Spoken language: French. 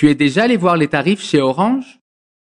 Tu es déjà allé voir les tarifs chez Orange?